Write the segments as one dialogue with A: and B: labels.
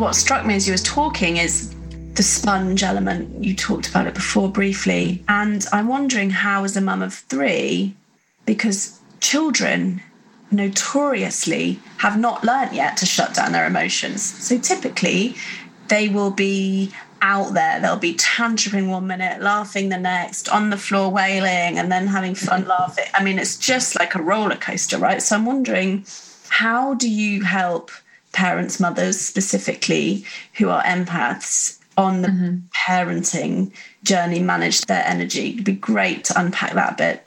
A: what struck me as you was talking is the sponge element. You talked about it before briefly. And I'm wondering how, as a mum of three, because children notoriously have not learnt yet to shut down their emotions. So typically, they will be out there. They'll be tantruming one minute, laughing the next, on the floor wailing, and then having fun laughing. I mean, it's just like a roller coaster, right? So I'm wondering, how do you help parents, mothers specifically, who are empaths on the mm-hmm. parenting journey manage their energy? It'd be great to unpack that a bit.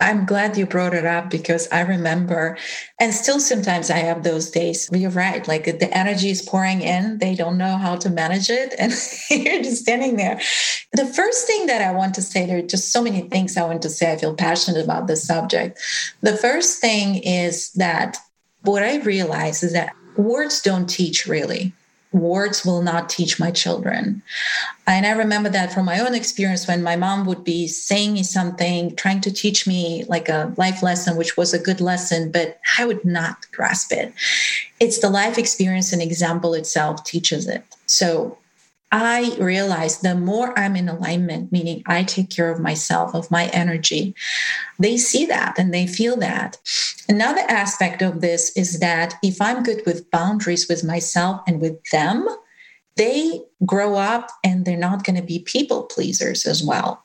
B: I'm glad you brought it up because I remember, and still sometimes I have those days. You're right, like the energy is pouring in, they don't know how to manage it, and you're just standing there. The first thing that I want to say, there are just so many things I want to say. I feel passionate about this subject. The first thing is that what I realize is that words don't teach really words will not teach my children. And I remember that from my own experience when my mom would be saying me something, trying to teach me like a life lesson, which was a good lesson, but I would not grasp it. It's the life experience and example itself teaches it. So I realize the more I'm in alignment, meaning I take care of myself, of my energy, they see that and they feel that. Another aspect of this is that if I'm good with boundaries with myself and with them, they grow up and they're not going to be people pleasers as well.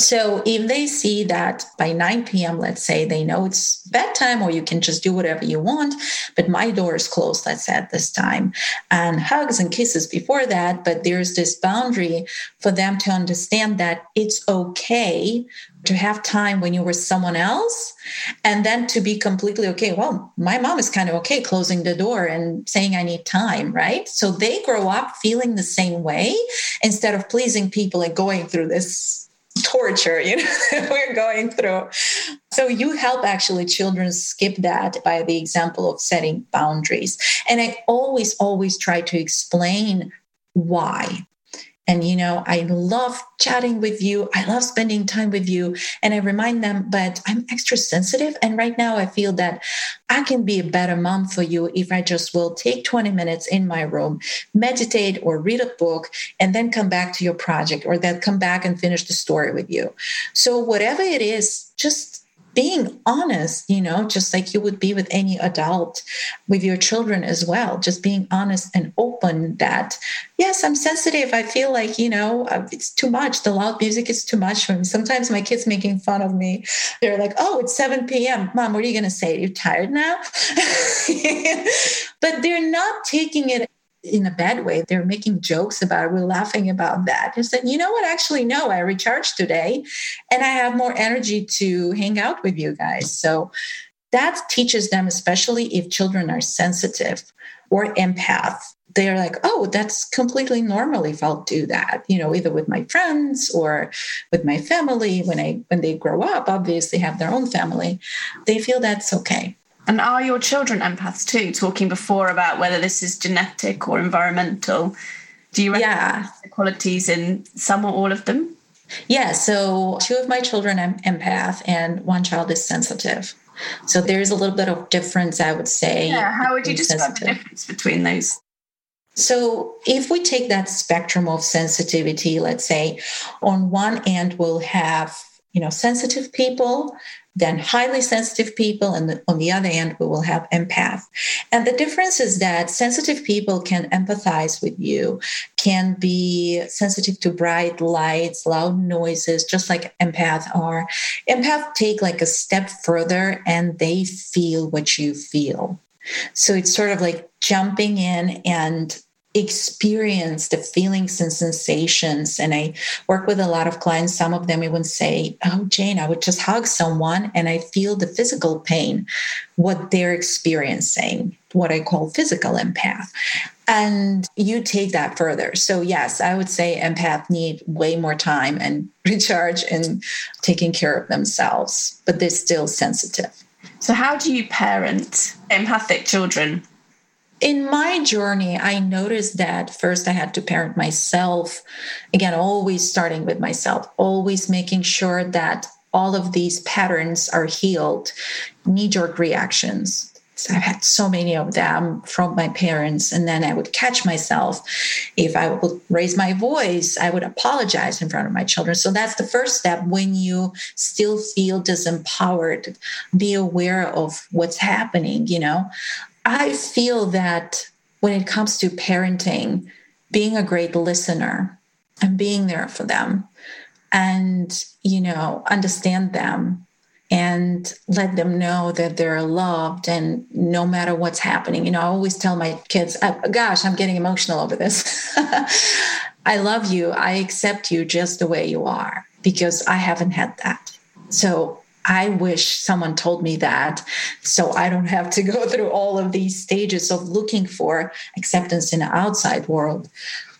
B: So if they see that by 9 p.m., let's say they know it's bedtime or you can just do whatever you want, but my door is closed, let's say at this time, and hugs and kisses before that, but there's this boundary for them to understand that it's okay to have time when you're with someone else and then to be completely okay well my mom is kind of okay closing the door and saying i need time right so they grow up feeling the same way instead of pleasing people and going through this torture you know we're going through. So you help actually children skip that by the example of setting boundaries. And i always always try to explain why and, you know, I love chatting with you. I love spending time with you. And I remind them, but I'm extra sensitive. And right now I feel that I can be a better mom for you if I just will take 20 minutes in my room, meditate or read a book, and then come back to your project or then come back and finish the story with you. So, whatever it is, just being honest, you know, just like you would be with any adult with your children as well, just being honest and open that, yes, I'm sensitive. I feel like, you know, uh, it's too much. The loud music is too much for me. Sometimes my kids making fun of me. They're like, oh, it's 7 p.m. Mom, what are you going to say? You're tired now? but they're not taking it in a bad way. They're making jokes about it. We're laughing about that. They said, you know what? Actually, no, I recharged today and I have more energy to hang out with you guys. So that teaches them, especially if children are sensitive or empath. They're like, oh, that's completely normal if I'll do that, you know, either with my friends or with my family. When I when they grow up, obviously have their own family, they feel that's okay.
A: And are your children empaths too? Talking before about whether this is genetic or environmental. Do you
B: yeah.
A: the qualities in some or all of them?
B: Yeah. So two of my children are empath and one child is sensitive. So there's a little bit of difference, I would say.
A: Yeah. How would you describe sensitive. the difference between those?
B: So, if we take that spectrum of sensitivity, let's say on one end, we'll have you know sensitive people then highly sensitive people, and on the other end, we will have empath. And the difference is that sensitive people can empathize with you, can be sensitive to bright lights, loud noises, just like empath are. Empath take like a step further and they feel what you feel. So it's sort of like jumping in and experience the feelings and sensations. And I work with a lot of clients. Some of them even say, Oh, Jane, I would just hug someone and I feel the physical pain, what they're experiencing, what I call physical empath. And you take that further. So, yes, I would say empath need way more time and recharge and taking care of themselves, but they're still sensitive.
A: So, how do you parent empathic children?
B: In my journey, I noticed that first I had to parent myself. Again, always starting with myself, always making sure that all of these patterns are healed, knee jerk reactions, I've had so many of them from my parents. And then I would catch myself. If I would raise my voice, I would apologize in front of my children. So that's the first step when you still feel disempowered, be aware of what's happening, you know. I feel that when it comes to parenting, being a great listener and being there for them and, you know, understand them and let them know that they're loved and no matter what's happening you know i always tell my kids oh, gosh i'm getting emotional over this. I love you. I accept you just the way you are because i haven't had that. So I wish someone told me that so I don't have to go through all of these stages of looking for acceptance in the outside world.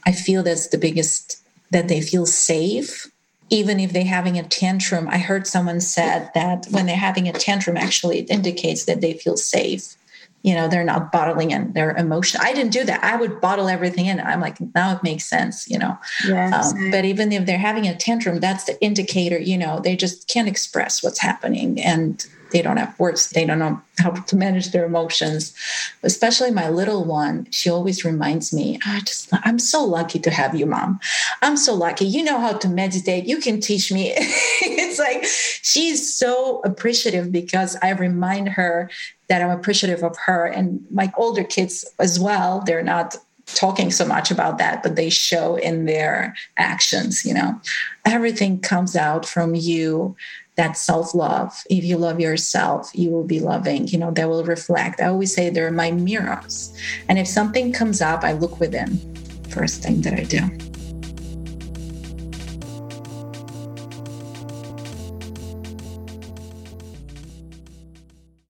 B: I feel that's the biggest that they feel safe even if they're having a tantrum i heard someone said that when they're having a tantrum actually it indicates that they feel safe you know they're not bottling in their emotion. I didn't do that. I would bottle everything in. I'm like now it makes sense you know. Yes. um, but even if they're having a tantrum that's the indicator you know they just can't express what's happening. And they don't have words they don't know how to manage their emotions especially my little one she always reminds me i just i'm so lucky to have you mom. I'm so lucky. You know how to meditate. You can teach me. It's like she's so appreciative because i remind her that i'm appreciative of her and my older kids as well. They're not talking so much about that but they show in their actions you know. Everything comes out from you that self love. If you love yourself, you will be loving. You know, that will reflect. I always say they're my mirrors. And if something comes up, I look within. First thing that I do.